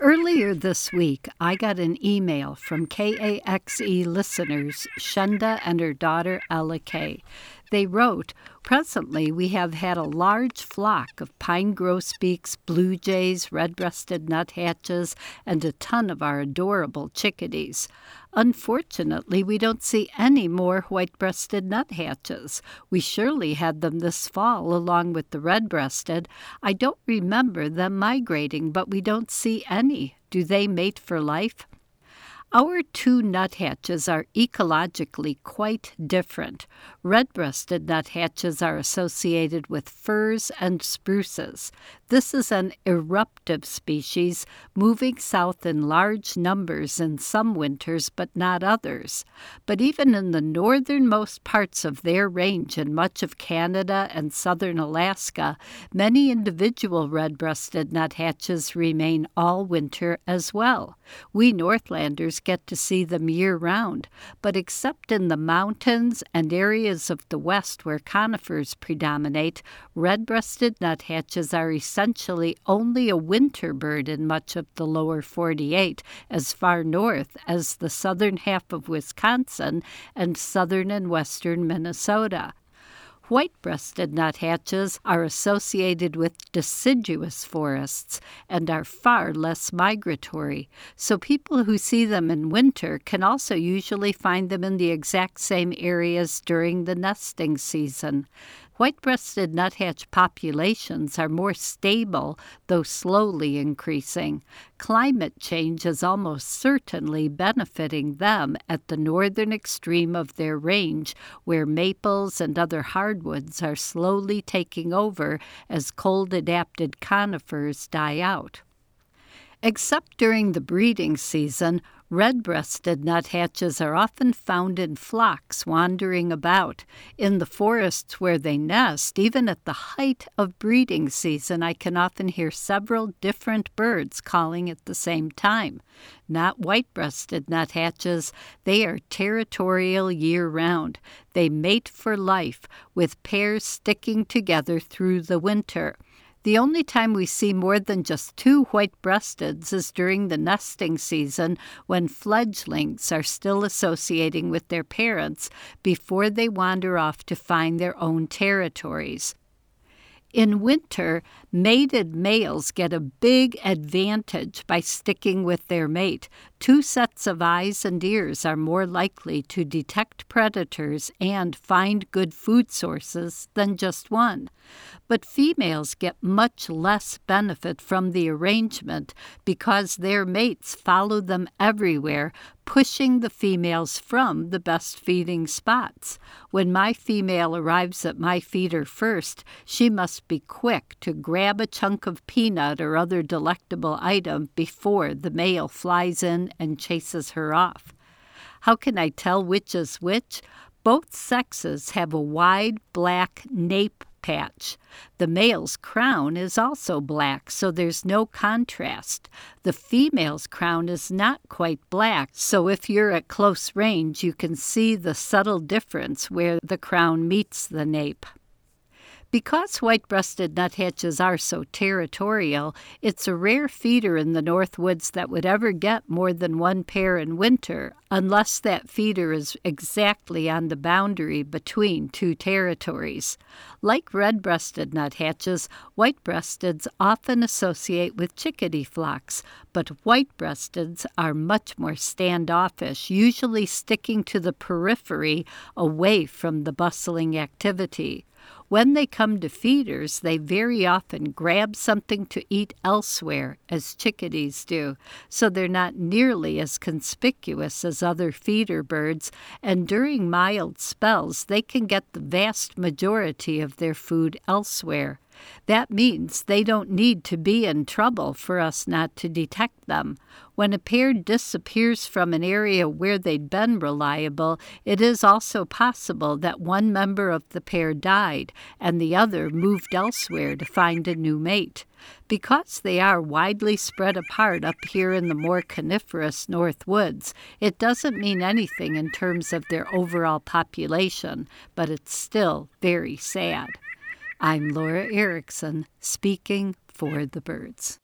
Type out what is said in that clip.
Earlier this week, I got an email from KAXE listeners, Shenda and her daughter Ella Kay. They wrote, Presently, we have had a large flock of pine grosbeaks, blue jays, red breasted nuthatches, and a ton of our adorable chickadees. Unfortunately, we don't see any more white breasted nuthatches. We surely had them this fall along with the red breasted. I don't remember them migrating, but we don't see any. Do they mate for life? Our two nuthatches are ecologically quite different. Red breasted nuthatches are associated with firs and spruces. This is an eruptive species, moving south in large numbers in some winters but not others. But even in the northernmost parts of their range in much of Canada and southern Alaska, many individual red breasted nuthatches remain all winter as well. We Northlanders get to see them year round, but except in the mountains and areas of the west where conifers predominate, red breasted nuthatches are essentially only a winter bird in much of the lower 48, as far north as the southern half of Wisconsin and southern and western Minnesota. White breasted nuthatches are associated with deciduous forests and are far less migratory, so people who see them in winter can also usually find them in the exact same areas during the nesting season. White breasted nuthatch populations are more stable, though slowly increasing. Climate change is almost certainly benefiting them at the northern extreme of their range, where maples and other hardwoods are slowly taking over as cold adapted conifers die out. Except during the breeding season, red breasted nuthatches are often found in flocks wandering about. In the forests where they nest, even at the height of breeding season, I can often hear several different birds calling at the same time. Not white breasted nuthatches, they are territorial year round. They mate for life, with pairs sticking together through the winter. The only time we see more than just two white breasteds is during the nesting season when fledglings are still associating with their parents before they wander off to find their own territories. In winter, mated males get a big advantage by sticking with their mate. Two sets of eyes and ears are more likely to detect predators and find good food sources than just one. But females get much less benefit from the arrangement because their mates follow them everywhere, pushing the females from the best feeding spots. When my female arrives at my feeder first, she must be quick to grab a chunk of peanut or other delectable item before the male flies in and chases her off. How can I tell which is which? Both sexes have a wide black nape patch. The male's crown is also black, so there's no contrast. The female's crown is not quite black, so if you're at close range, you can see the subtle difference where the crown meets the nape. Because white breasted nuthatches are so territorial, it's a rare feeder in the North Woods that would ever get more than one pair in winter, unless that feeder is exactly on the boundary between two territories. Like red breasted nuthatches, white breasteds often associate with chickadee flocks, but white breasteds are much more standoffish, usually sticking to the periphery away from the bustling activity. When they come to feeders, they very often grab something to eat elsewhere, as chickadees do, so they're not nearly as conspicuous as other feeder birds, and during mild spells, they can get the vast majority of their food elsewhere. That means they don't need to be in trouble for us not to detect them. When a pair disappears from an area where they'd been reliable, it is also possible that one member of the pair died and the other moved elsewhere to find a new mate. Because they are widely spread apart up here in the more coniferous North Woods, it doesn't mean anything in terms of their overall population, but it's still very sad. I'm Laura Erickson, speaking for the birds.